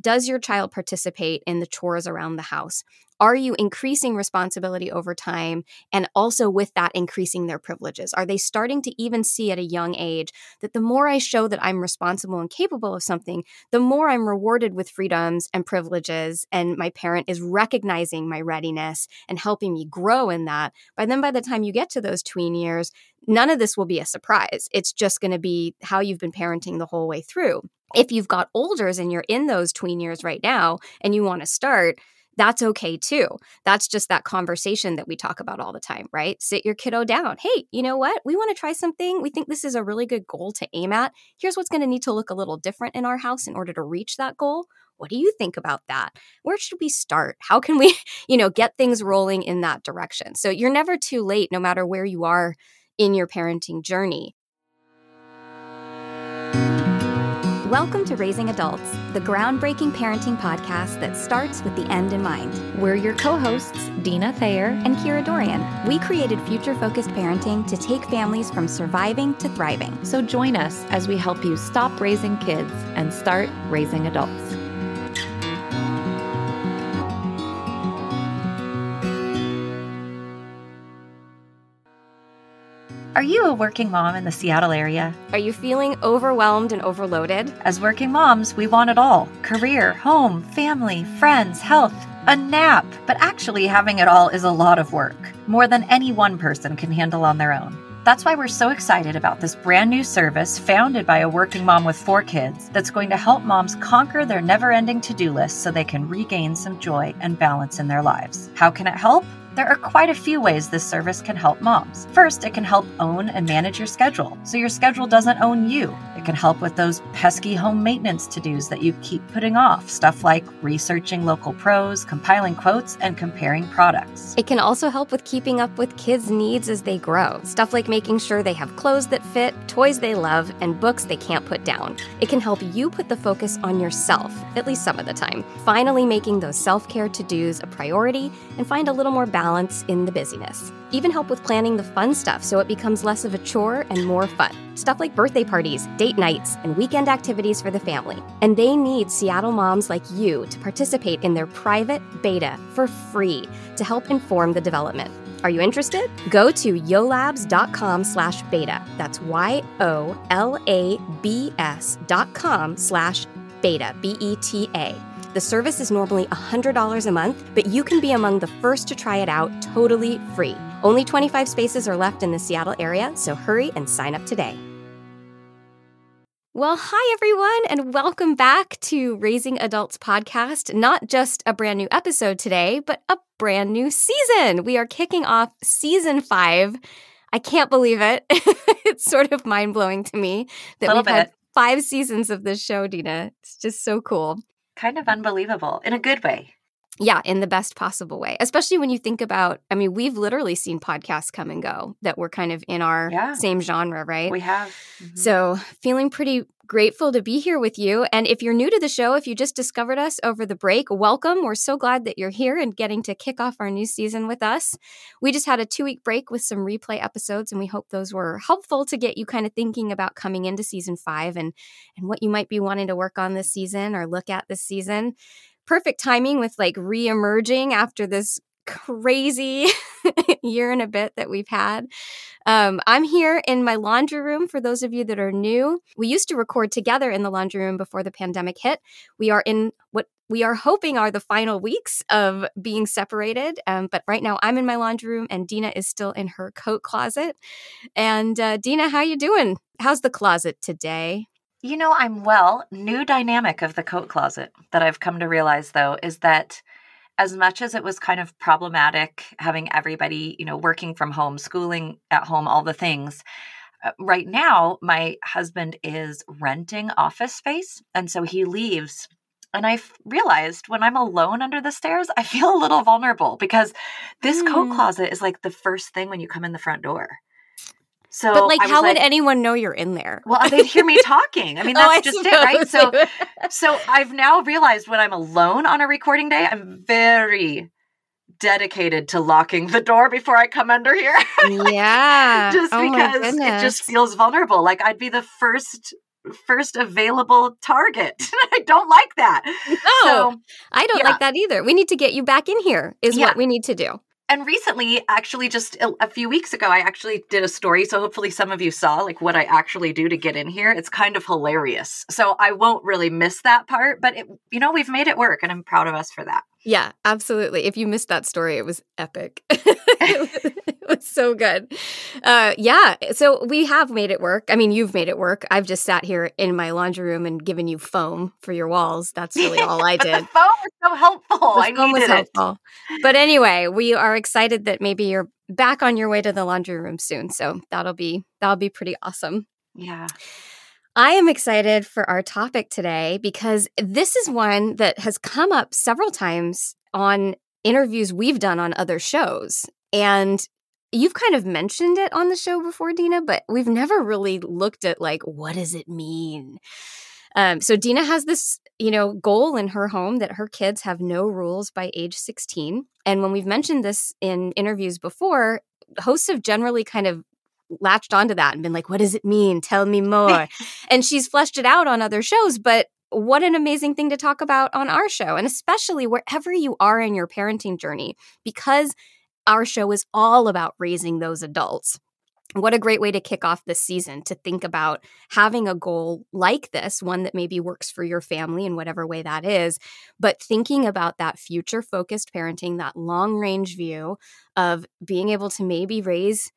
Does your child participate in the chores around the house? Are you increasing responsibility over time and also with that increasing their privileges? Are they starting to even see at a young age that the more I show that I'm responsible and capable of something, the more I'm rewarded with freedoms and privileges, and my parent is recognizing my readiness and helping me grow in that? By then, by the time you get to those tween years, none of this will be a surprise. It's just going to be how you've been parenting the whole way through. If you've got olders and you're in those tween years right now and you want to start, that's okay too. That's just that conversation that we talk about all the time, right? Sit your kiddo down. Hey, you know what? We want to try something. We think this is a really good goal to aim at. Here's what's going to need to look a little different in our house in order to reach that goal. What do you think about that? Where should we start? How can we, you know, get things rolling in that direction? So you're never too late no matter where you are in your parenting journey. Welcome to Raising Adults, the groundbreaking parenting podcast that starts with the end in mind. We're your co hosts, Dina Thayer and Kira Dorian. We created future focused parenting to take families from surviving to thriving. So join us as we help you stop raising kids and start raising adults. Are you a working mom in the Seattle area? Are you feeling overwhelmed and overloaded? As working moms, we want it all career, home, family, friends, health, a nap. But actually, having it all is a lot of work, more than any one person can handle on their own. That's why we're so excited about this brand new service founded by a working mom with four kids that's going to help moms conquer their never ending to do list so they can regain some joy and balance in their lives. How can it help? There are quite a few ways this service can help moms. First, it can help own and manage your schedule, so your schedule doesn't own you. It can help with those pesky home maintenance to dos that you keep putting off, stuff like researching local pros, compiling quotes, and comparing products. It can also help with keeping up with kids' needs as they grow, stuff like making sure they have clothes that fit, toys they love, and books they can't put down. It can help you put the focus on yourself, at least some of the time, finally making those self care to dos a priority and find a little more balance balance in the busyness. Even help with planning the fun stuff so it becomes less of a chore and more fun. Stuff like birthday parties, date nights, and weekend activities for the family. And they need Seattle moms like you to participate in their private beta for free to help inform the development. Are you interested? Go to yolabs.com slash beta. That's Y-O-L-A-B-S dot com slash beta, B-E-T-A the service is normally $100 a month, but you can be among the first to try it out totally free. Only 25 spaces are left in the Seattle area, so hurry and sign up today. Well, hi everyone, and welcome back to Raising Adults podcast. Not just a brand new episode today, but a brand new season. We are kicking off season five. I can't believe it. it's sort of mind blowing to me that we've bit. had five seasons of this show, Dina. It's just so cool kind of unbelievable in a good way. Yeah, in the best possible way. Especially when you think about, I mean, we've literally seen podcasts come and go that were kind of in our yeah. same genre, right? We have. Mm-hmm. So, feeling pretty grateful to be here with you. And if you're new to the show, if you just discovered us over the break, welcome. We're so glad that you're here and getting to kick off our new season with us. We just had a two week break with some replay episodes, and we hope those were helpful to get you kind of thinking about coming into season five and, and what you might be wanting to work on this season or look at this season perfect timing with like re-emerging after this crazy year and a bit that we've had. Um, I'm here in my laundry room for those of you that are new. We used to record together in the laundry room before the pandemic hit. We are in what we are hoping are the final weeks of being separated. Um, but right now, I'm in my laundry room, and Dina is still in her coat closet. And uh, Dina, how you doing? How's the closet today? You know, I'm well. New dynamic of the coat closet that I've come to realize, though, is that as much as it was kind of problematic having everybody, you know, working from home, schooling at home, all the things, uh, right now, my husband is renting office space. And so he leaves. And I've realized when I'm alone under the stairs, I feel a little vulnerable because this mm. coat hmm. closet is like the first thing when you come in the front door. So, but like, how like, would anyone know you're in there? Well, they'd hear me talking. I mean, oh, that's oh, I just it, right? So, so I've now realized when I'm alone on a recording day, I'm very dedicated to locking the door before I come under here. Yeah, just oh because it just feels vulnerable. Like I'd be the first first available target. I don't like that. No, so, I don't yeah. like that either. We need to get you back in here, is yeah. what we need to do. And recently, actually, just a, few weeks ago, I actually did a story. So hopefully, some of you saw like what I actually do to get in here. It's kind of hilarious. So I won't really miss that part, but it, you know, we've made it work, and I'm proud of us for that. Yeah, absolutely. If you missed that story, it was epic. it was so good. Uh, yeah, so we have made it work. I mean, you've made it work. I've just sat here in my laundry room and given you foam for your walls. That's really all I did. the foam was so helpful. The I foam was it. helpful. But anyway, we are excited that maybe you're back on your way to the laundry room soon. So that'll be that'll be pretty awesome. Yeah. I am excited for our topic today because this is one that has come up several times on interviews we've done on other shows. And you've kind of mentioned it on the show before, Dina, but we've never really looked at like, what does it mean? Um, so Dina has this, you know, goal in her home that her kids have no rules by age 16. And when we've mentioned this in interviews before, hosts have generally kind of latched onto that and been like, what does it mean? Tell me more. and she's fleshed it out on other shows, but what an amazing thing to talk about on our show. And especially wherever you are in your parenting journey, because our show is all about raising those adults. What a great way to kick off this season to think about having a goal like this, one that maybe works for your family in whatever way that is, but thinking about that future focused parenting, that long range view of being able to maybe raise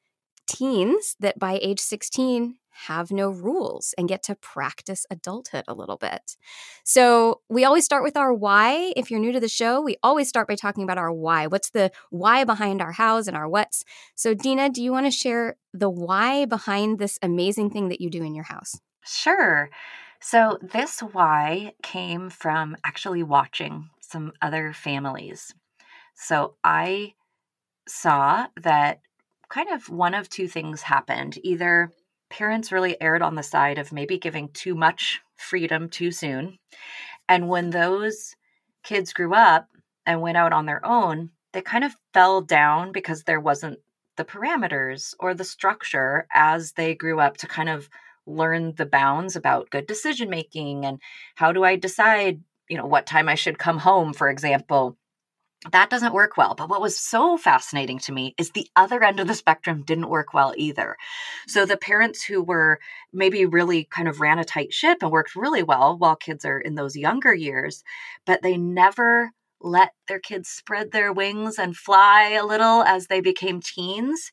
teens that by age 16 have no rules and get to practice adulthood a little bit. So, we always start with our why. If you're new to the show, we always start by talking about our why. What's the why behind our hows and our whats? So, Dina, do you want to share the why behind this amazing thing that you do in your house? Sure. So, this why came from actually watching some other families. So, I saw that kind of one of two things happened. Either parents really erred on the side of maybe giving too much freedom too soon. And when those kids grew up and went out on their own, they kind of fell down because there wasn't the parameters or the structure as they grew up to kind of learn the bounds about good decision making and how do I decide, you know, what time I should come home, for example that doesn't work well. But what was so fascinating to me is the other end of the spectrum didn't work well either. So the parents who were maybe really kind of ran a tight ship and worked really well while kids are in those younger years, but they never let their kids spread their wings and fly a little as they became teens.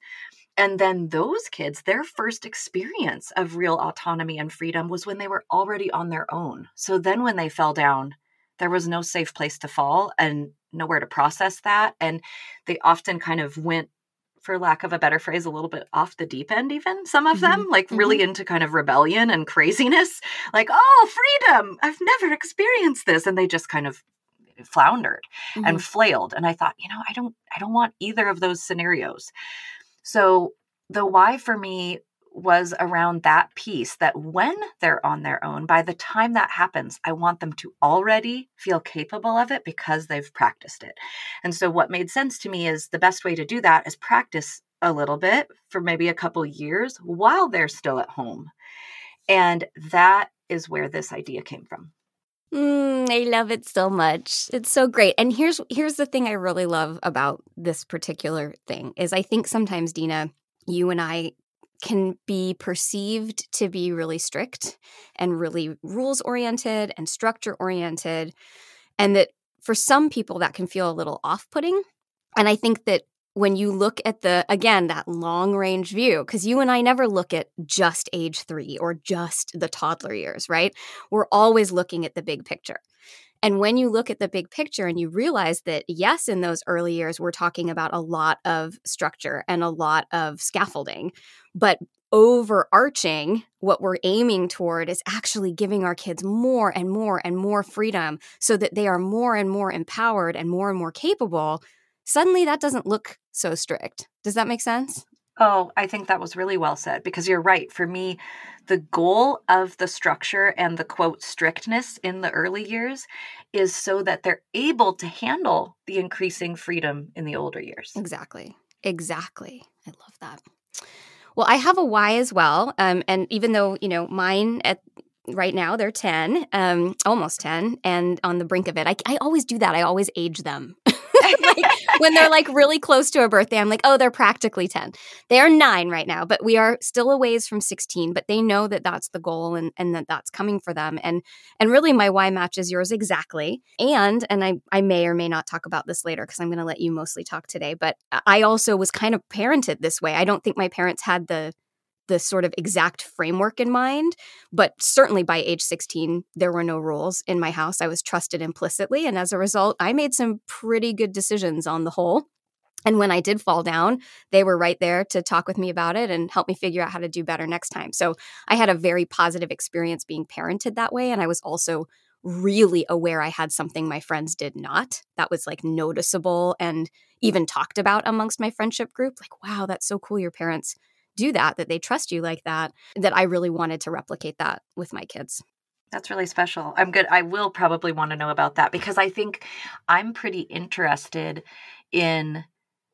And then those kids, their first experience of real autonomy and freedom was when they were already on their own. So then when they fell down, there was no safe place to fall and nowhere to process that. And they often kind of went, for lack of a better phrase, a little bit off the deep end, even some of mm-hmm. them, like mm-hmm. really into kind of rebellion and craziness. Like, oh, freedom! I've never experienced this. And they just kind of floundered mm-hmm. and flailed. And I thought, you know, I don't I don't want either of those scenarios. So the why for me was around that piece that when they're on their own, by the time that happens, I want them to already feel capable of it because they've practiced it. And so, what made sense to me is the best way to do that is practice a little bit for maybe a couple years while they're still at home. And that is where this idea came from. Mm, I love it so much. It's so great. And here's here's the thing I really love about this particular thing is I think sometimes Dina, you and I can be perceived to be really strict and really rules oriented and structure oriented. And that for some people, that can feel a little off putting. And I think that when you look at the, again, that long range view, because you and I never look at just age three or just the toddler years, right? We're always looking at the big picture. And when you look at the big picture and you realize that, yes, in those early years, we're talking about a lot of structure and a lot of scaffolding, but overarching, what we're aiming toward is actually giving our kids more and more and more freedom so that they are more and more empowered and more and more capable. Suddenly, that doesn't look so strict. Does that make sense? Oh, I think that was really well said because you're right. For me, the goal of the structure and the quote strictness in the early years is so that they're able to handle the increasing freedom in the older years. Exactly. Exactly. I love that. Well, I have a why as well. Um, and even though, you know, mine at right now they're 10, um, almost 10, and on the brink of it. I, I always do that. I always age them. like, when they're like really close to a birthday, I'm like, oh, they're practically 10. They are nine right now, but we are still a ways from 16, but they know that that's the goal and, and that that's coming for them. And, and really my why matches yours exactly. And, and I, I may or may not talk about this later because I'm going to let you mostly talk today, but I also was kind of parented this way. I don't think my parents had the, the sort of exact framework in mind. But certainly by age 16, there were no rules in my house. I was trusted implicitly. And as a result, I made some pretty good decisions on the whole. And when I did fall down, they were right there to talk with me about it and help me figure out how to do better next time. So I had a very positive experience being parented that way. And I was also really aware I had something my friends did not. That was like noticeable and even talked about amongst my friendship group. Like, wow, that's so cool. Your parents do that, that they trust you like that, that I really wanted to replicate that with my kids. That's really special. I'm good. I will probably want to know about that because I think I'm pretty interested in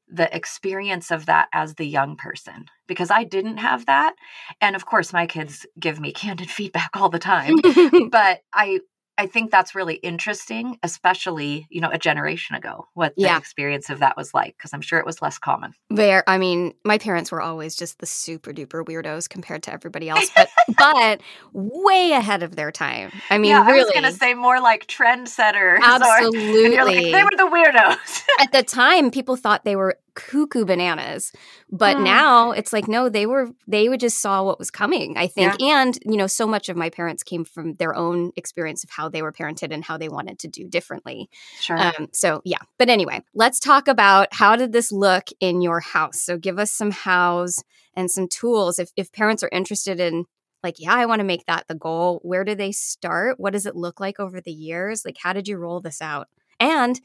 the experience of that as the young person because I didn't have that. And of course, my kids give me candid feedback all the time. but I I think that's really interesting, especially, you know, a generation ago, what the yeah. experience of that was like, because I'm sure it was less common. There, I mean, my parents were always just the super duper weirdos compared to everybody else, but but way ahead of their time. I mean, yeah, really, I was going to say more like trendsetters. Absolutely, or, like, they were the weirdos. At the time, people thought they were cuckoo bananas. But mm. now it's like no they were they would just saw what was coming i think. Yeah. and you know so much of my parents came from their own experience of how they were parented and how they wanted to do differently. Sure. Um, so yeah. But anyway let's talk about how did this look in your house? So give us some hows and some tools. If, if parents are interested in like yeah i want to make that the goal where do they start? What does it look like over the years? Like how did you roll this out? And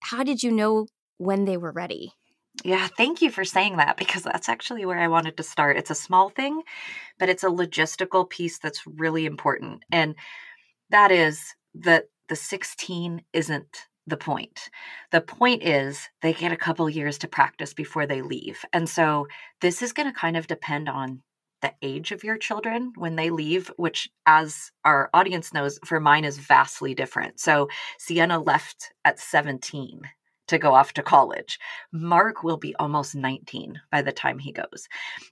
how did you know when they were ready yeah, thank you for saying that because that's actually where I wanted to start. It's a small thing, but it's a logistical piece that's really important. And that is that the 16 isn't the point. The point is they get a couple years to practice before they leave. And so this is going to kind of depend on the age of your children when they leave, which, as our audience knows, for mine is vastly different. So Sienna left at 17 to go off to college. Mark will be almost 19 by the time he goes.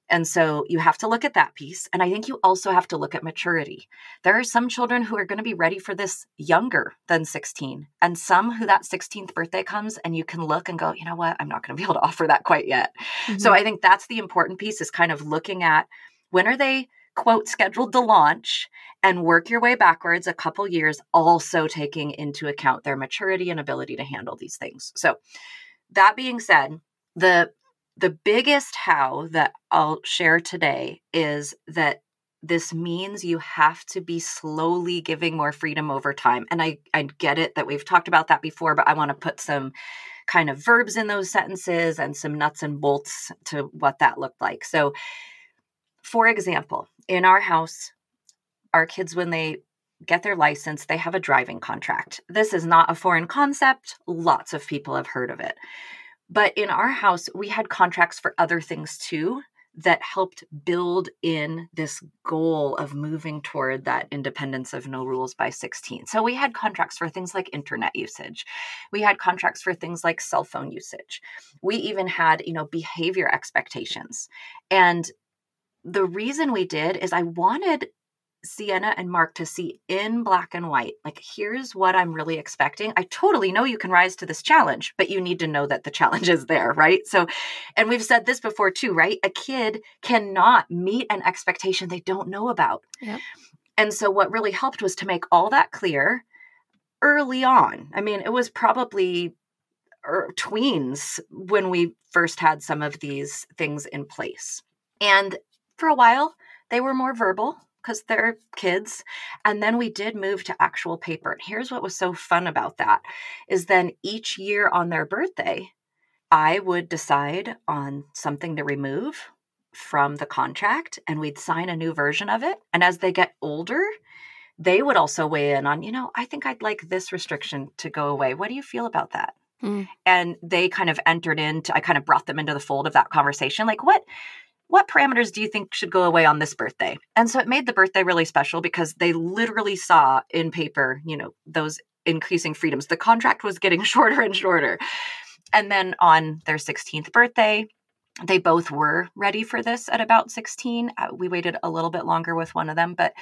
And so you have to look at that piece. And I think you also have to look at maturity. There are some children who are going to be ready for this younger than 16, and some who that 16th birthday comes and you can look and go, you know what, I'm not going to be able to offer that quite yet. Mm-hmm. So I think that's the important piece is kind of looking at when are they quote scheduled to launch and work your way backwards a couple years also taking into account their maturity and ability to handle these things. So that being said the the biggest how that i'll share today is that this means you have to be slowly giving more freedom over time and i i get it that we've talked about that before but i want to put some kind of verbs in those sentences and some nuts and bolts to what that looked like. So for example, in our house, our kids, when they get their license, they have a driving contract. This is not a foreign concept. Lots of people have heard of it. But in our house, we had contracts for other things too that helped build in this goal of moving toward that independence of no rules by 16. So we had contracts for things like internet usage. We had contracts for things like cell phone usage. We even had, you know, behavior expectations. And the reason we did is I wanted Sienna and Mark to see in black and white, like, here's what I'm really expecting. I totally know you can rise to this challenge, but you need to know that the challenge is there, right? So, and we've said this before too, right? A kid cannot meet an expectation they don't know about. Yep. And so, what really helped was to make all that clear early on. I mean, it was probably er, tweens when we first had some of these things in place. And for a while, they were more verbal because they're kids. And then we did move to actual paper. And here's what was so fun about that is then each year on their birthday, I would decide on something to remove from the contract and we'd sign a new version of it. And as they get older, they would also weigh in on, you know, I think I'd like this restriction to go away. What do you feel about that? Mm. And they kind of entered into, I kind of brought them into the fold of that conversation. Like, what what parameters do you think should go away on this birthday? And so it made the birthday really special because they literally saw in paper, you know, those increasing freedoms. The contract was getting shorter and shorter. And then on their 16th birthday, they both were ready for this at about 16. Uh, we waited a little bit longer with one of them, but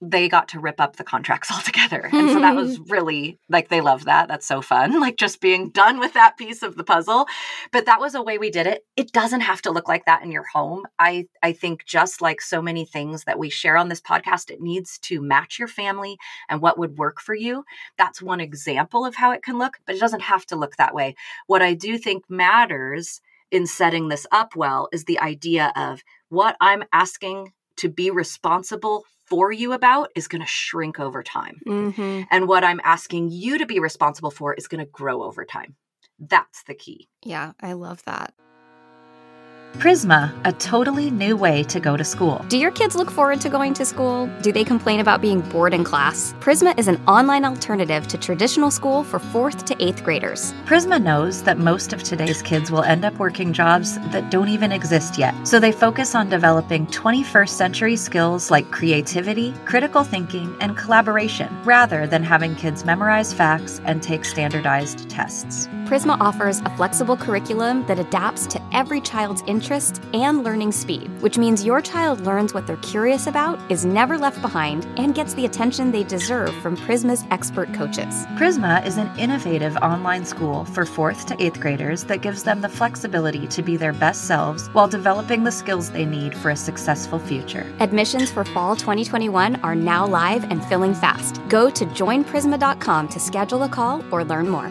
they got to rip up the contracts altogether. And so that was really like they love that. That's so fun. Like just being done with that piece of the puzzle. But that was a way we did it. It doesn't have to look like that in your home. I I think just like so many things that we share on this podcast, it needs to match your family and what would work for you. That's one example of how it can look, but it doesn't have to look that way. What I do think matters in setting this up well is the idea of what I'm asking to be responsible for you about is going to shrink over time. Mm-hmm. And what I'm asking you to be responsible for is going to grow over time. That's the key. Yeah, I love that. Prisma, a totally new way to go to school. Do your kids look forward to going to school? Do they complain about being bored in class? Prisma is an online alternative to traditional school for 4th to 8th graders. Prisma knows that most of today's kids will end up working jobs that don't even exist yet. So they focus on developing 21st century skills like creativity, critical thinking, and collaboration, rather than having kids memorize facts and take standardized tests. Prisma offers a flexible curriculum that adapts to every child's interests and learning speed, which means your child learns what they're curious about, is never left behind, and gets the attention they deserve from Prisma's expert coaches. Prisma is an innovative online school for 4th to 8th graders that gives them the flexibility to be their best selves while developing the skills they need for a successful future. Admissions for fall 2021 are now live and filling fast. Go to joinprisma.com to schedule a call or learn more.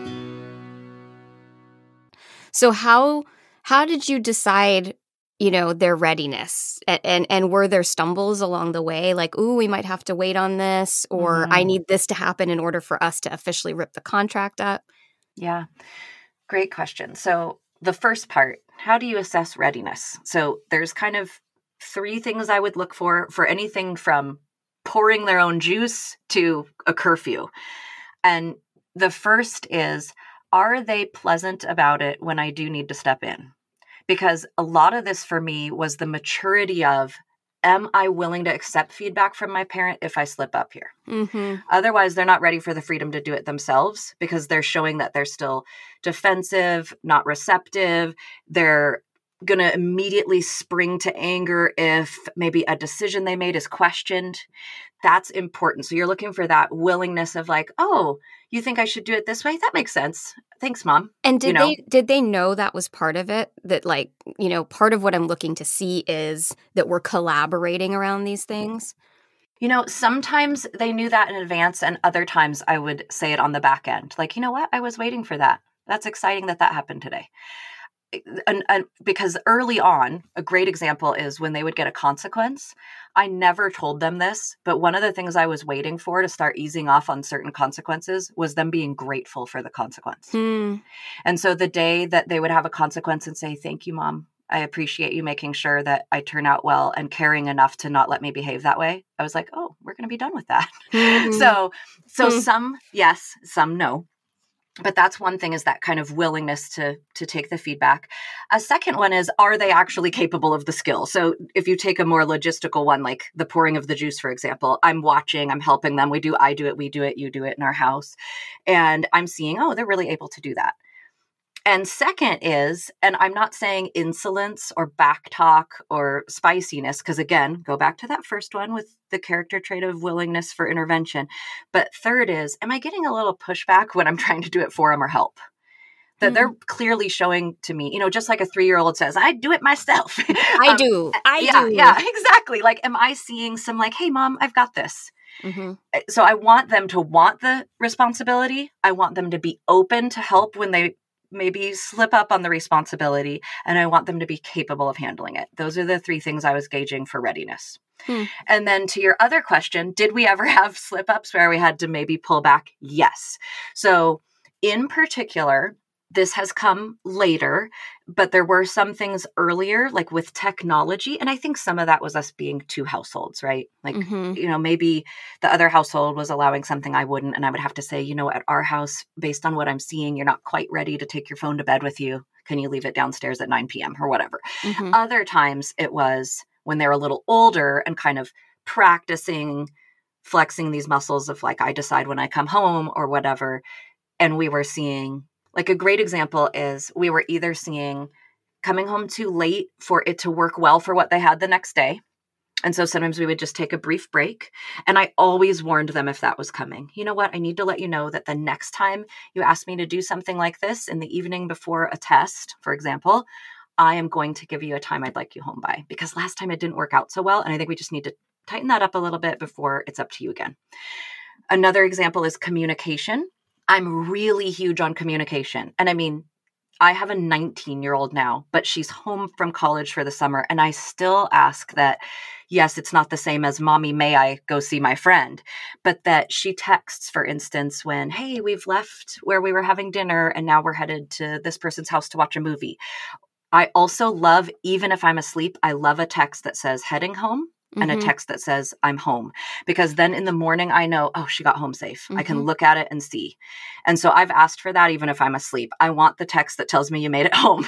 So how how did you decide, you know, their readiness and and, and were there stumbles along the way like, "Ooh, we might have to wait on this," or mm-hmm. "I need this to happen in order for us to officially rip the contract up"? Yeah. Great question. So, the first part, how do you assess readiness? So, there's kind of three things I would look for for anything from pouring their own juice to a curfew. And the first is are they pleasant about it when I do need to step in? Because a lot of this for me was the maturity of am I willing to accept feedback from my parent if I slip up here? Mm-hmm. Otherwise, they're not ready for the freedom to do it themselves because they're showing that they're still defensive, not receptive. They're going to immediately spring to anger if maybe a decision they made is questioned. That's important. So you're looking for that willingness of like, oh, you think I should do it this way? That makes sense. Thanks, mom. And did you know? they did they know that was part of it? That like, you know, part of what I'm looking to see is that we're collaborating around these things. You know, sometimes they knew that in advance, and other times I would say it on the back end. Like, you know what? I was waiting for that. That's exciting that that happened today and, and, because early on, a great example is when they would get a consequence. I never told them this, but one of the things I was waiting for to start easing off on certain consequences was them being grateful for the consequence. Hmm. And so the day that they would have a consequence and say, Thank you, mom. I appreciate you making sure that I turn out well and caring enough to not let me behave that way. I was like, oh, we're going to be done with that. Mm-hmm. So, so mm-hmm. some yes, some no but that's one thing is that kind of willingness to to take the feedback. A second one is are they actually capable of the skill? So if you take a more logistical one like the pouring of the juice for example i'm watching i'm helping them we do i do it we do it you do it in our house. And i'm seeing oh they're really able to do that and second is, and I'm not saying insolence or back talk or spiciness, because again, go back to that first one with the character trait of willingness for intervention. But third is, am I getting a little pushback when I'm trying to do it for them or help? That mm. they're clearly showing to me, you know, just like a three year old says, I do it myself. I um, do. I yeah, do. Yeah, exactly. Like, am I seeing some, like, hey, mom, I've got this? Mm-hmm. Eh, so I want them to want the responsibility. I want them to be open to help when they maybe slip up on the responsibility and I want them to be capable of handling it. Those are the three things I was gauging for readiness. Hmm. And then to your other question, did we ever have slip ups where we had to maybe pull back? Yes. So, in particular, this has come later, but there were some things earlier, like with technology. And I think some of that was us being two households, right? Like, mm-hmm. you know, maybe the other household was allowing something I wouldn't. And I would have to say, you know, at our house, based on what I'm seeing, you're not quite ready to take your phone to bed with you. can you leave it downstairs at 9 p.m. or whatever. Mm-hmm. Other times it was when they're a little older and kind of practicing flexing these muscles of like, I decide when I come home or whatever. And we were seeing, like, a great example is we were either seeing coming home too late for it to work well for what they had the next day. And so sometimes we would just take a brief break. And I always warned them if that was coming. You know what? I need to let you know that the next time you ask me to do something like this in the evening before a test, for example, I am going to give you a time I'd like you home by because last time it didn't work out so well. And I think we just need to tighten that up a little bit before it's up to you again. Another example is communication. I'm really huge on communication. And I mean, I have a 19 year old now, but she's home from college for the summer. And I still ask that, yes, it's not the same as mommy, may I go see my friend, but that she texts, for instance, when, hey, we've left where we were having dinner and now we're headed to this person's house to watch a movie. I also love, even if I'm asleep, I love a text that says heading home and mm-hmm. a text that says I'm home because then in the morning I know oh she got home safe. Mm-hmm. I can mm-hmm. look at it and see. And so I've asked for that even if I'm asleep. I want the text that tells me you made it home.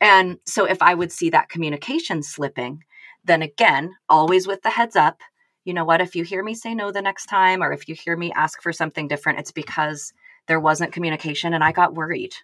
and so if I would see that communication slipping, then again, always with the heads up, you know what, if you hear me say no the next time or if you hear me ask for something different, it's because there wasn't communication and I got worried.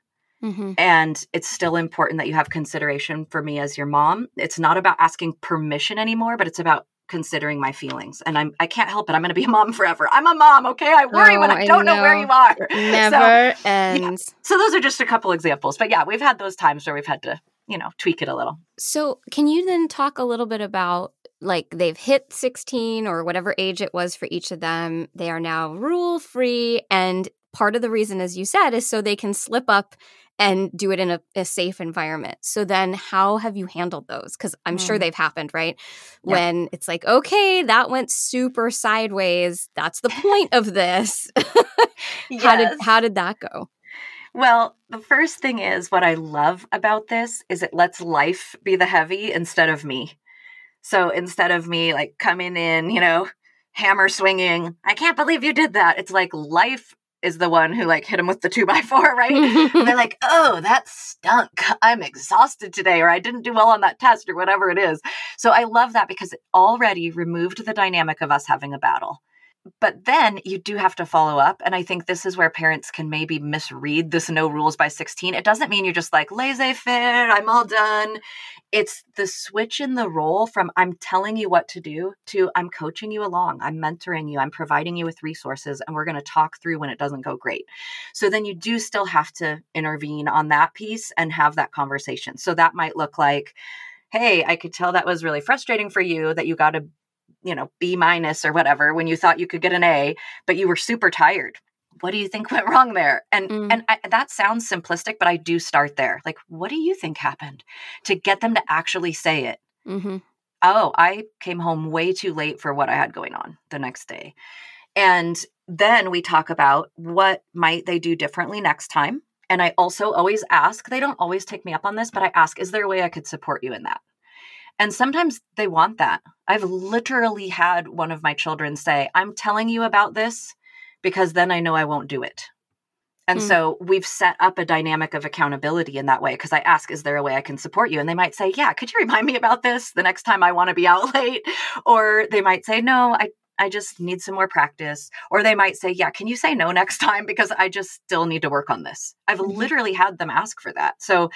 Mm-hmm. And it's still important that you have consideration for me as your mom. It's not about asking permission anymore, but it's about considering my feelings and i'm i can't help it i'm going to be a mom forever i'm a mom okay i worry oh, when i don't know. know. where you are never so, ends yeah. so those are just a couple examples but yeah we've had those times where we've had to you know tweak it a little so can you then talk a little bit about like they've hit 16 or whatever age it was for each of them they are now rule free and part of the reason as you said is so they can slip up and do it in a, a, safe environment. So then how have you handled those? Because I'm mm. sure they've happened, right? Yep. When it's like, okay, that went super sideways. That's the point of this. yes. How did how did that go? Well, the first thing is what I love about this is it lets life be the heavy instead of me. So instead of me like coming in, you know, hammer swinging, I can't believe you did that. It's like life is the one who like hit him with the two by four, right? they're like, oh, that stunk. I'm exhausted today, or I didn't do well on that test, or whatever it is. So I love that because it already removed the dynamic of us having a battle. But then you do have to follow up. And I think this is where parents can maybe misread this no rules by 16. It doesn't mean you're just like laissez faire, I'm all done. It's the switch in the role from I'm telling you what to do to I'm coaching you along, I'm mentoring you, I'm providing you with resources, and we're going to talk through when it doesn't go great. So then you do still have to intervene on that piece and have that conversation. So that might look like, hey, I could tell that was really frustrating for you that you got a you know, B minus or whatever when you thought you could get an A, but you were super tired. What do you think went wrong there? And mm. and I, that sounds simplistic, but I do start there. Like, what do you think happened to get them to actually say it? Mm-hmm. Oh, I came home way too late for what I had going on the next day. And then we talk about what might they do differently next time. And I also always ask, they don't always take me up on this, but I ask, is there a way I could support you in that? And sometimes they want that. I've literally had one of my children say, I'm telling you about this because then I know I won't do it. And mm. so we've set up a dynamic of accountability in that way because I ask, is there a way I can support you? And they might say, yeah, could you remind me about this the next time I want to be out late? Or they might say, no, I, I just need some more practice. Or they might say, yeah, can you say no next time because I just still need to work on this? I've mm-hmm. literally had them ask for that. So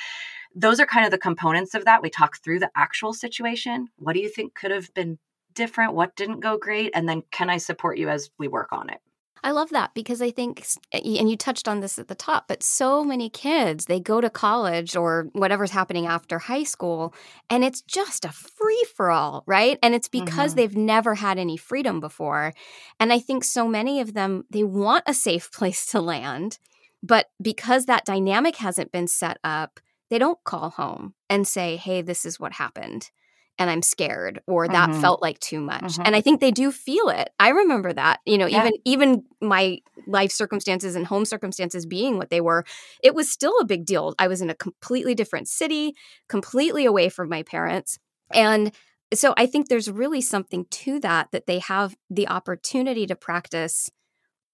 those are kind of the components of that. We talk through the actual situation. What do you think could have been different? What didn't go great? And then can I support you as we work on it? I love that because I think, and you touched on this at the top, but so many kids, they go to college or whatever's happening after high school, and it's just a free for all, right? And it's because mm-hmm. they've never had any freedom before. And I think so many of them, they want a safe place to land. But because that dynamic hasn't been set up, they don't call home and say, hey, this is what happened and I'm scared or that mm-hmm. felt like too much. Mm-hmm. And I think they do feel it. I remember that. You know, yeah. even even my life circumstances and home circumstances being what they were, it was still a big deal. I was in a completely different city, completely away from my parents. And so I think there's really something to that that they have the opportunity to practice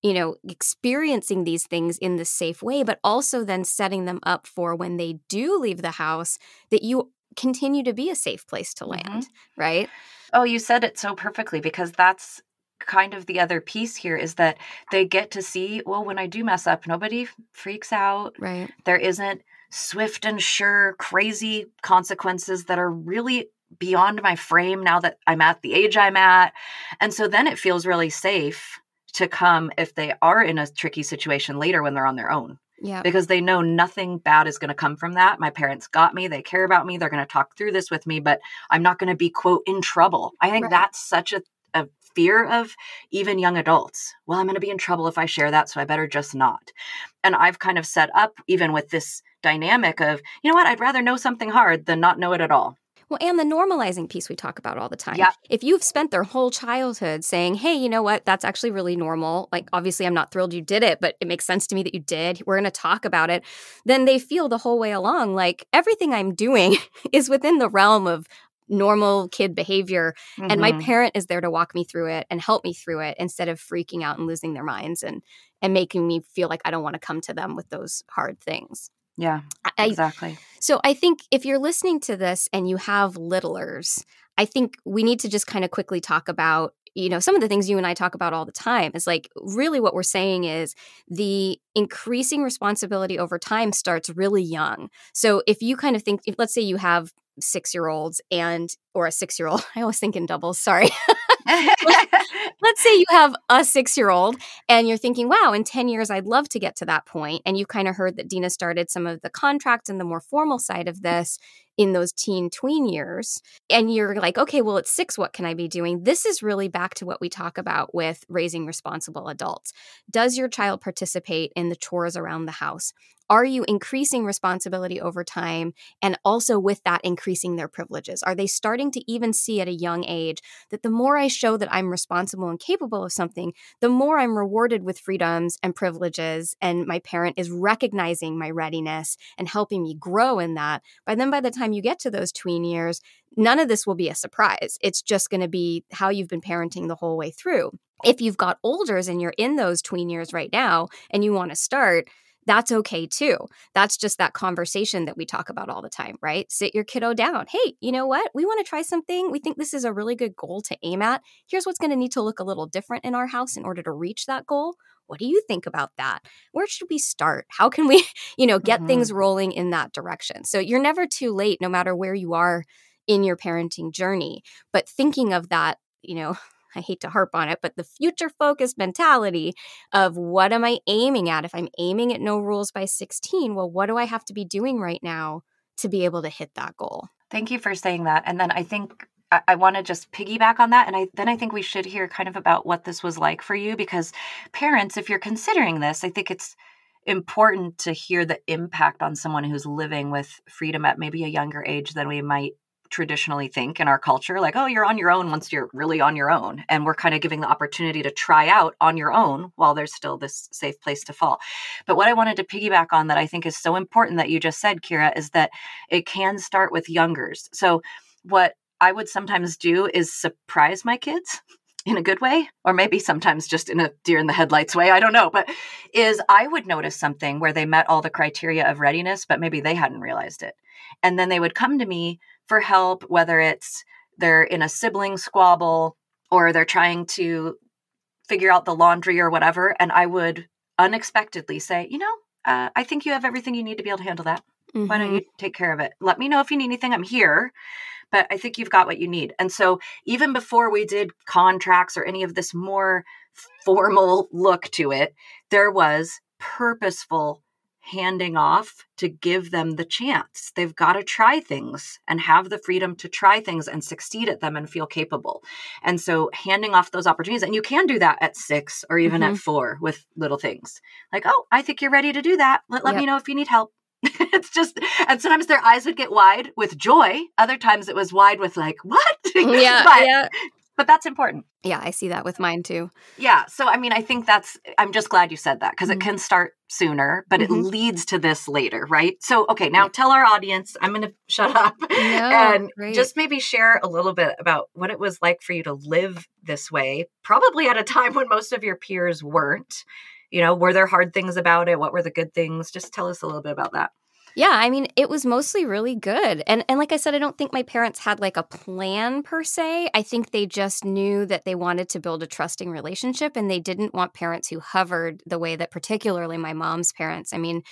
you know, experiencing these things in the safe way, but also then setting them up for when they do leave the house that you continue to be a safe place to land, mm-hmm. right? Oh, you said it so perfectly because that's kind of the other piece here is that they get to see, well, when I do mess up, nobody freaks out. Right. There isn't swift and sure crazy consequences that are really beyond my frame now that I'm at the age I'm at. And so then it feels really safe to come if they are in a tricky situation later when they're on their own. Yeah. Because they know nothing bad is going to come from that. My parents got me. They care about me. They're going to talk through this with me, but I'm not going to be, quote, in trouble. I think right. that's such a, a fear of even young adults. Well, I'm going to be in trouble if I share that, so I better just not. And I've kind of set up, even with this dynamic of, you know what, I'd rather know something hard than not know it at all. Well, and the normalizing piece we talk about all the time. Yeah. If you've spent their whole childhood saying, hey, you know what, that's actually really normal. Like, obviously, I'm not thrilled you did it, but it makes sense to me that you did. We're going to talk about it. Then they feel the whole way along like everything I'm doing is within the realm of normal kid behavior. Mm-hmm. And my mm-hmm. parent is there to walk me through it and help me through it instead of freaking out and losing their minds and and making me feel like I don't want to come to them with those hard things. Yeah, I, exactly. So I think if you're listening to this and you have littlers, I think we need to just kind of quickly talk about you know some of the things you and I talk about all the time is like really what we're saying is the increasing responsibility over time starts really young. So if you kind of think if let's say you have 6-year-olds and or a 6-year-old, I always think in doubles, sorry. let's say you have a six year old and you're thinking, wow, in 10 years, I'd love to get to that point. And you kind of heard that Dina started some of the contracts and the more formal side of this in those teen tween years. And you're like, okay, well, at six, what can I be doing? This is really back to what we talk about with raising responsible adults. Does your child participate in the chores around the house? Are you increasing responsibility over time and also with that increasing their privileges? Are they starting to even see at a young age that the more I show that I'm responsible and capable of something, the more I'm rewarded with freedoms and privileges, and my parent is recognizing my readiness and helping me grow in that? By then, by the time you get to those tween years, none of this will be a surprise. It's just going to be how you've been parenting the whole way through. If you've got olders and you're in those tween years right now and you want to start, that's okay too. That's just that conversation that we talk about all the time, right? Sit your kiddo down. Hey, you know what? We want to try something. We think this is a really good goal to aim at. Here's what's going to need to look a little different in our house in order to reach that goal. What do you think about that? Where should we start? How can we, you know, get mm-hmm. things rolling in that direction? So you're never too late no matter where you are in your parenting journey, but thinking of that, you know, I hate to harp on it, but the future focused mentality of what am I aiming at? If I'm aiming at no rules by 16, well, what do I have to be doing right now to be able to hit that goal? Thank you for saying that. And then I think I, want to just piggyback on that. And I then I think we should hear kind of about what this was like for you because parents, if you're considering this, I think it's important to hear the impact on someone who's living with freedom at maybe a younger age than we might traditionally think in our culture like oh you're on your own once you're really on your own and we're kind of giving the opportunity to try out on your own while there's still this safe place to fall but what i wanted to piggyback on that i think is so important that you just said kira is that it can start with youngers so what i would sometimes do is surprise my kids in a good way or maybe sometimes just in a deer in the headlights way i don't know but is i would notice something where they met all the criteria of readiness but maybe they hadn't realized it and then they would come to me for help, whether it's they're in a sibling squabble or they're trying to figure out the laundry or whatever. And I would unexpectedly say, you know, uh, I think you have everything you need to be able to handle that. Mm-hmm. Why don't mm-hmm. you take care of it? Let me know if you need anything. I'm here, but I think you've got what you need. And so, even before we did contracts or any of this more formal look to it, there was purposeful handing off to give them the chance. They've got to try things and have the freedom to try things and succeed at them and feel capable. And so handing off those opportunities, and you can do that at six or even mm-hmm. at four with little things like, oh, I think you're ready to do that. Let, let yep. me know if you need help. it's just, and sometimes their eyes would get wide with joy. Other times it was wide with like, what? Yeah. but, yeah but that's important. Yeah, I see that with mine too. Yeah. So, I mean, I think that's, I'm just glad you said that because Mhm. it can start sooner, but Mhm. it leads to this later, right? So, okay, now tell our audience, I'm going to shut up and great. just maybe share a little bit about what it was like for you to live this way, probably at a time when most of your peers weren't. You know, were there hard things about it? What were the good things? Just tell us a little bit about that. Yeah, I mean, it was mostly really good. And and like I said, I don't think my parents had like a plan per se. I think they just knew that they wanted to build a trusting relationship and they didn't want parents who hovered the way that particularly my mom's parents. I mean,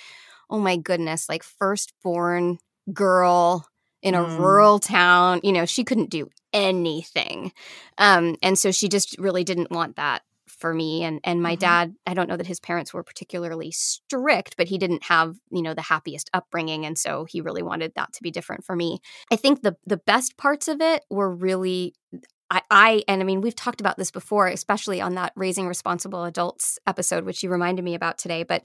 oh my goodness, like firstborn girl in a Mm. rural town, you know, she couldn't do anything. Um and so she just really didn't want that for me and and my Mhm. dad i don't know that his parents were particularly strict but he didn't have you know the happiest upbringing and so he really wanted that to be different for me i think the the best parts of it were really I, I and I mean we've talked about this before, especially on that raising responsible adults episode, which you reminded me about today. But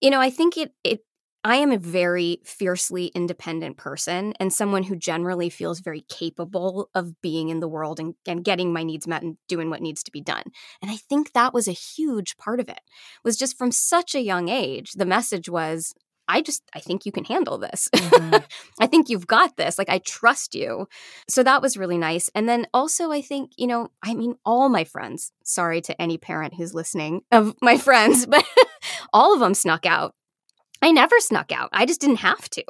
you know, I think it it I am a very fiercely independent person and someone who generally feels very capable of being in the world and, and getting my needs met and doing what needs to be done. And I think that was a huge part of it. Was just from such a young age, the message was I just I think you can handle this. Mhm. I think you've got this. Like I trust you. So that was really nice. And then also I think, you know, I mean all my friends, sorry to any parent who's listening of my friends, but all of them snuck out. I never snuck out. I just didn't have to.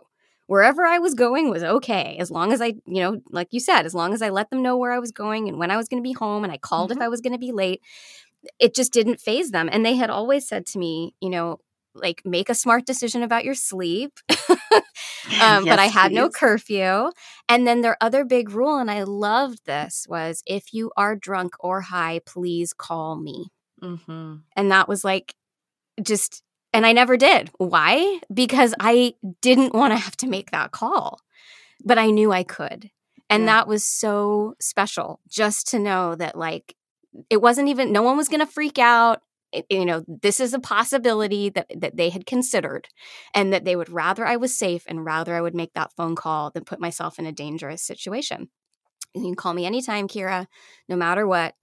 Wherever I was going was okay as long as I, you know, like you said, as long as I let them know where I was going and when I was going to be home and I called Mhm. if I was going to be late. It just didn't phase them. And they had always said to me, you know, like make a smart decision about your sleep. um, but I Yes, had no curfew. And then their other big rule, and I loved this, was if you are drunk or high, please call me. Mhm. And that was like just, and I never did. Why? Because I didn't want to have to make that call, but I knew I could. And Yeah. that was so special just to know that, like, it wasn't even, no one was going to freak out. It- you know, this is a possibility that, that they had considered and that they would rather I was safe and rather I would make that phone call than put myself in a dangerous situation. You can call me anytime, Kira, no matter what,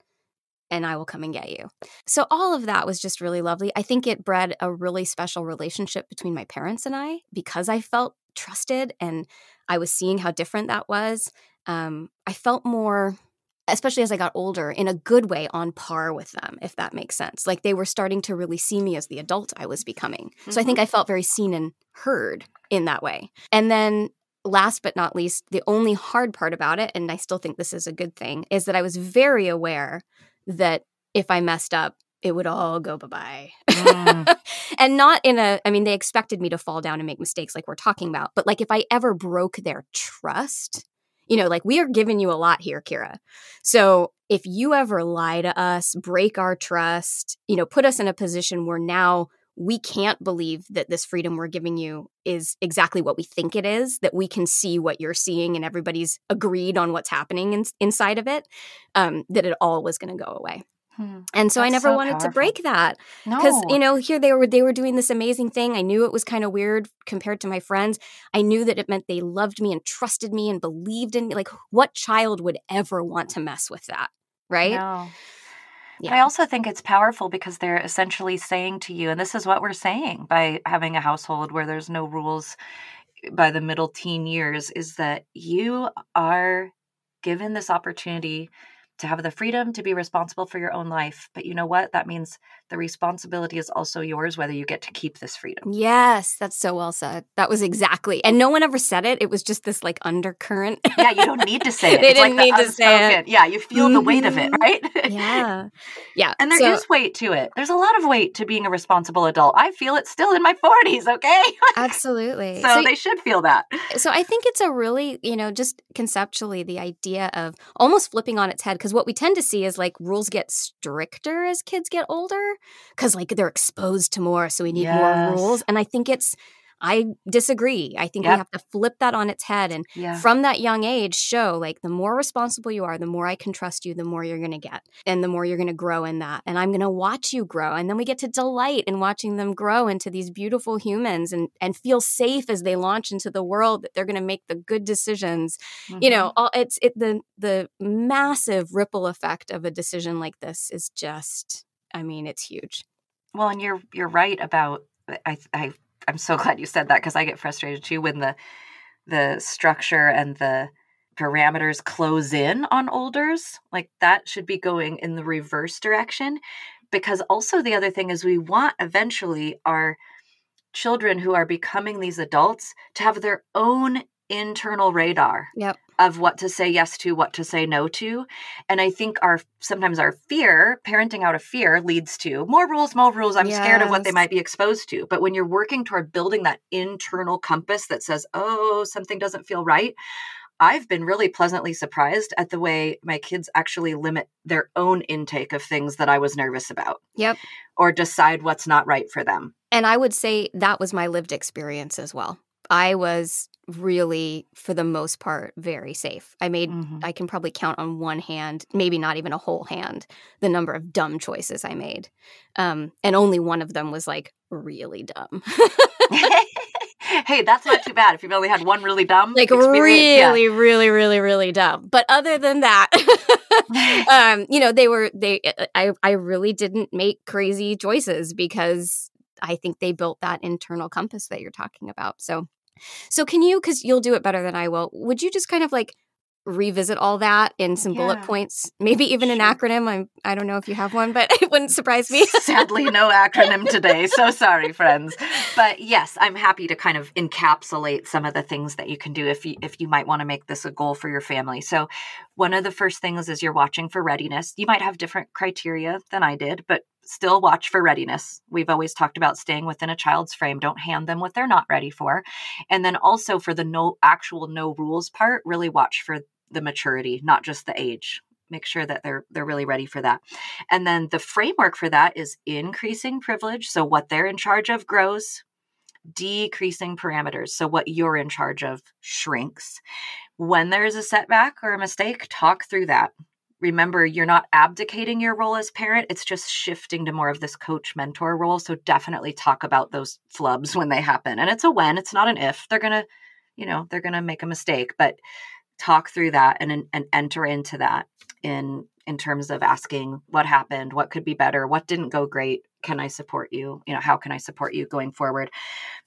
and I will come and get you. So all of that was just really lovely. I think it bred a really special relationship between my parents and I because I felt trusted and I was seeing how different that was. Um, I felt more, especially as I got older, in a good way on par with them, if that makes sense. Like they were starting to really see me as the adult I was becoming. So I think I felt very seen and heard in that way. And then last but not least, the only hard part about it, and I still think this is a good thing, is that I was very aware that if I messed up, it would all go bye bye. Mm. and not in a, I mean, they expected me to fall down and make mistakes like we're talking about, but like if I ever broke their trust, you know, like we are giving you a lot here, Kira. So if you ever lie to us, break our trust, you know, put us in a position where now we can't believe that this freedom we're giving you is exactly what we think it is, that we can see what you're seeing and everybody's agreed on what's happening in, inside of it, um, that it all was going to go away. Hmm. And so I never so wanted to break that No. because you know here they were they were doing this amazing thing i knew it was kind of weird compared to my friends i knew that it meant they loved me and trusted me and believed in me like what child would ever want to mess with that right No. Yeah. I also think it's powerful because they're essentially saying to you, and this is what we're saying by having a household where there's no rules eh, by the middle teen years, is that you are given this opportunity to have the freedom to be responsible for your own life. But you know what? That means the responsibility is also yours, whether you get to keep this freedom. yes that's so well said that was exactly and no one ever said it it was just this like undercurrent Yeah, you don't need to say it. They It's didn't the need to say it. Yeah, you feel the weight of it, Mhm. right? yeah yeah And there is so, weight to it. There's a lot of weight to being a responsible adult. I feel it still in my 40s, okay? absolutely so, they should feel that. so I think it's a really, you know, just conceptually the idea of almost flipping on its head because what we tend to see is like rules get stricter as kids get older because like they're exposed to more, so we need more rules. And I think it's, I disagree. I think Yep. we have to flip that on its head and Yeah. from that young age show like the more responsible you are, the more I can trust you, the more you're going to get and the more you're going to grow in that. And I'm going to watch you grow and then we get to delight in watching them grow into these beautiful humans and and feel safe as they launch into the world that they're going to make the good decisions. You know, mm-hmm. all, it's it the the massive ripple effect of a decision like this is just I mean, it's huge. Well, and you're you're right about I I I'm so glad you said that because I get frustrated too when the the structure and the parameters close in on olders. Like that should be going in the reverse direction because also the other thing is we want eventually our children who are becoming these adults to have their own internal radar Yep. of what to say yes to, what to say no to. And I think our sometimes our fear, parenting out of fear, leads to more rules, more rules. I'm scared of what they might be exposed to. But when you're working toward building that internal compass that says, oh, something doesn't feel right, I've been really pleasantly surprised at the way my kids actually limit their own intake of things that I was nervous about Yep. or decide what's not right for them. And I would say that was my lived experience as well. I was really, for the most part, very safe. I made, Mhm. I can probably count on one hand, maybe not even a whole hand, the number of dumb choices I made. Um, and only one of them was like really dumb. hey, that's not too bad if you've only had one really dumb like experience. Yeah. really, really, really, really dumb. But other than that, um, you know, they were they. I I really didn't make crazy choices because I think they built that internal compass that you're talking about. So, so can you? Because you'll do it better than I will. Would you just kind of like revisit all that in some bullet points? Maybe even an acronym. I'm I don't know if you have one, but it wouldn't surprise me. Sadly, no acronym today. So sorry, friends. But yes, I'm happy to kind of encapsulate some of the things that you can do if you if you might want to make this a goal for your family. So, one of the first things is you're watching for readiness. You might have different criteria than I did, but still watch for readiness. We've always talked about staying within a child's frame. Don't hand them what they're not ready for. And then also for the no actual no rules part, really watch for the maturity, not just the age. Make sure that they're they're really ready for that. And then the framework for that is increasing privilege. So what they're in charge of grows, decreasing parameters. So what you're in charge of shrinks. When there is a setback or a mistake, talk through that. Remember, you're not abdicating your role as parent, it's just shifting to more of this coach mentor role. So definitely talk about those flubs when they happen. And it's a when, it's not an if. They're going to, you know, they're going to make a mistake, but talk through that and and enter into that in in terms of asking what happened, what could be better, what didn't go great, can I support you? You know, how can I support you going forward?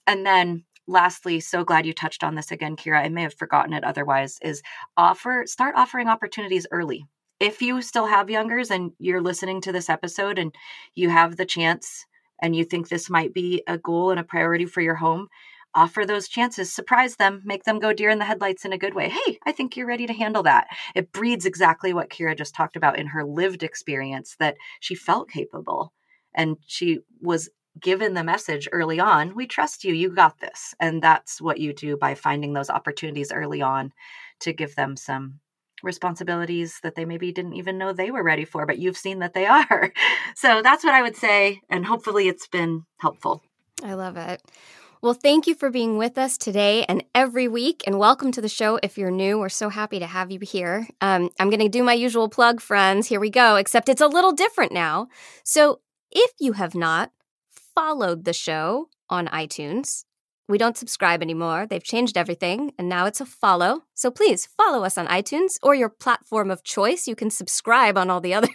And then lastly, so glad you touched on this again, Kira. I may have forgotten it otherwise, is offer start offering opportunities early. If you still have youngers and you're listening to this episode and you have the chance and you think this might be a goal and a priority for your home, offer those chances, surprise them, make them go deer in the headlights in a good way. Hey, I think you're ready to handle that. It breeds exactly what Kira just talked about in her lived experience that she felt capable and she was given the message early on we trust you, you got this. And that's what you do by finding those opportunities early on to give them some responsibilities that they maybe didn't even know they were ready for, but you've seen that they are. So that's what I would say. And hopefully it's been helpful. I love it. Well, thank you for being with us today and every week, and welcome to the show if you're new. We're so happy to have you here. Um, I'm going to do my usual plug, friends. Here we go, except it's a little different now. So, if you have not followed the show on iTunes, we don't subscribe anymore. They've changed everything, and now it's a follow. So, please follow us on iTunes or your platform of choice. You can subscribe on all the other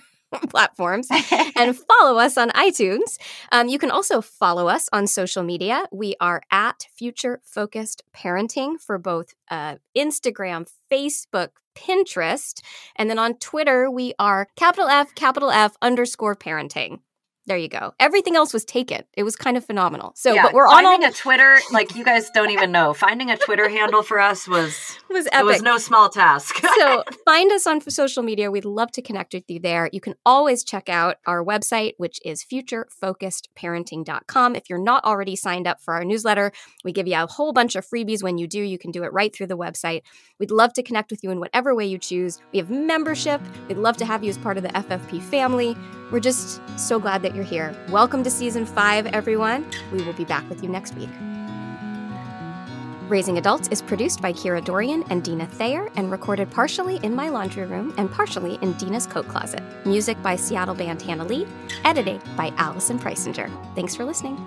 platforms and follow us on iTunes. Um, you can also follow us on social media. We are at Future Focused Parenting for both uh, Instagram, Facebook, Pinterest, and then on Twitter, we are capital F, capital F underscore parenting. There you go. Everything else was taken. It was kind of phenomenal. So, yeah, but we're on all. a Twitter like you guys don't even know. Finding a Twitter handle for us was It was it was no small task. so find us on social media. We'd love to connect with you there. You can always check out our website, which is futurefocusedparenting.com. If you're not already signed up for our newsletter, we give you a whole bunch of freebies when you do. You can do it right through the website. We'd love to connect with you in whatever way you choose. We have membership. We'd love to have you as part of the FFP family. We're just so glad that you're here. Welcome to season five, everyone. We will be back with you next week. Raising Adults is produced by Kira Dorian and Dina Thayer and recorded partially in my laundry room and partially in Dina's coat closet. Music by Seattle band Hannah Lee, edited by Allison Preisinger. Thanks for listening.